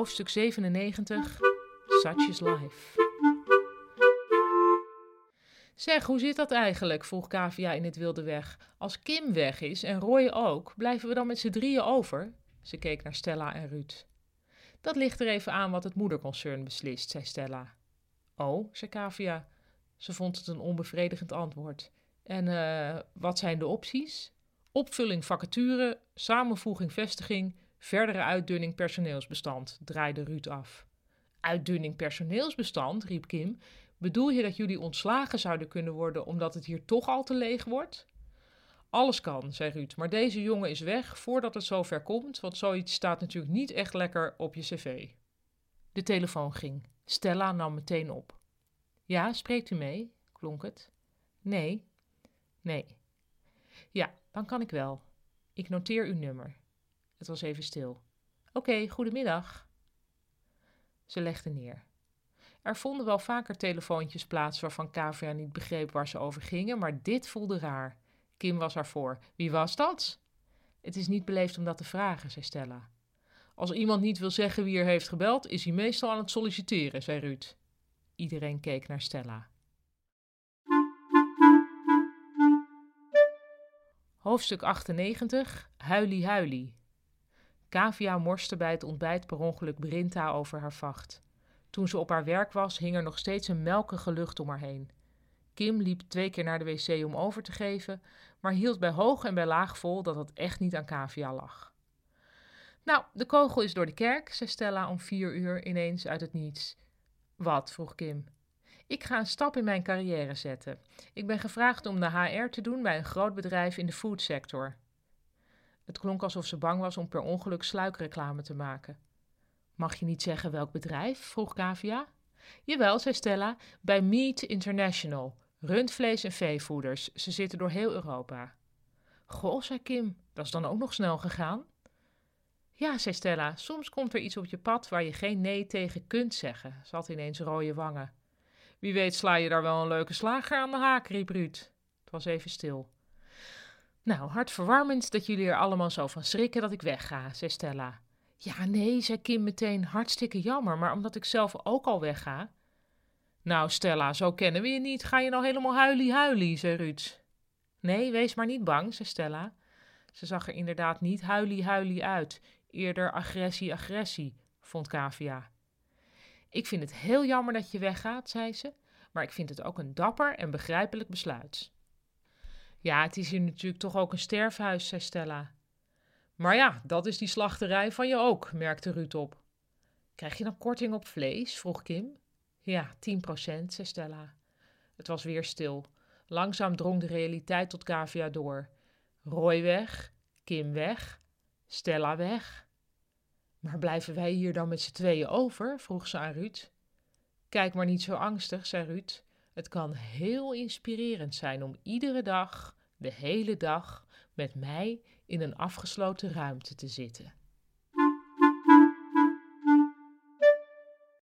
Hoofdstuk 97 Such is Life. Zeg, hoe zit dat eigenlijk? vroeg Kavia in het wilde weg. Als Kim weg is en Roy ook, blijven we dan met z'n drieën over? Ze keek naar Stella en Ruud. Dat ligt er even aan wat het moederconcern beslist, zei Stella. Oh, zei Kavia. Ze vond het een onbevredigend antwoord. En uh, wat zijn de opties? Opvulling vacature, samenvoeging vestiging, verdere uitdunning personeelsbestand, draaide Ruud af. Uitdunning personeelsbestand, riep Kim. Bedoel je dat jullie ontslagen zouden kunnen worden omdat het hier toch al te leeg wordt? Alles kan, zei Ruud, maar deze jongen is weg voordat het zover komt, want zoiets staat natuurlijk niet echt lekker op je cv. De telefoon ging. Stella nam meteen op. Ja, spreekt u mee? klonk het. Nee. Nee. Ja, dan kan ik wel. Ik noteer uw nummer. Het was even stil. Oké, goedemiddag. Ze legde neer. Er vonden wel vaker telefoontjes plaats waarvan Kavia niet begreep waar ze over gingen, maar dit voelde raar. Kim was voor. Wie was dat? Het is niet beleefd om dat te vragen, zei Stella. Als iemand niet wil zeggen wie er heeft gebeld, is hij meestal aan het solliciteren, zei Ruud. Iedereen keek naar Stella. Hoofdstuk 98 Huilie Huilie Kavia morste bij het ontbijt per ongeluk Brinta over haar vacht. Toen ze op haar werk was, hing er nog steeds een melkige lucht om haar heen. Kim liep twee keer naar de wc om over te geven, maar hield bij hoog en bij laag vol dat het echt niet aan Kavia lag. Nou, de kogel is door de kerk, zei Stella om vier uur ineens uit het niets. Wat? vroeg Kim. Ik ga een stap in mijn carrière zetten. Ik ben gevraagd om de HR te doen bij een groot bedrijf in de foodsector. Het klonk alsof ze bang was om per ongeluk sluikreclame te maken. Mag je niet zeggen welk bedrijf? vroeg Kavia. Jawel, zei Stella, bij Meat International. Rundvlees en veevoeders. Ze zitten door heel Europa. Goh, zei Kim, dat is dan ook nog snel gegaan? Ja, zei Stella, soms komt er iets op je pad waar je geen nee tegen kunt zeggen. Ze had ineens rode wangen. Wie weet sla je daar wel een leuke slager aan de haak, riep Ruud. Het was even stil. Nou, hartverwarmend dat jullie er allemaal zo van schrikken dat ik wegga, zei Stella. Ja, nee, zei Kim meteen, hartstikke jammer, maar omdat ik zelf ook al wegga. Nou, Stella, zo kennen we je niet. Ga je nou helemaal huilie-huilie, zei Ruud. Nee, wees maar niet bang, zei Stella. Ze zag er inderdaad niet huilie-huilie uit. Eerder agressie-agressie, vond Kavia. Ik vind het heel jammer dat je weggaat, zei ze, maar ik vind het ook een dapper en begrijpelijk besluit. Ja, het is hier natuurlijk toch ook een sterfhuis, zei Stella. Maar ja, dat is die slachterij van je ook, merkte Ruud op. Krijg je dan korting op vlees? vroeg Kim. Ja, tien procent, zei Stella. Het was weer stil. Langzaam drong de realiteit tot Kavia door. Roy weg, Kim weg, Stella weg. Maar blijven wij hier dan met z'n tweeën over? vroeg ze aan Ruud. Kijk maar niet zo angstig, zei Ruud. Het kan heel inspirerend zijn om iedere dag, de hele dag, met mij in een afgesloten ruimte te zitten.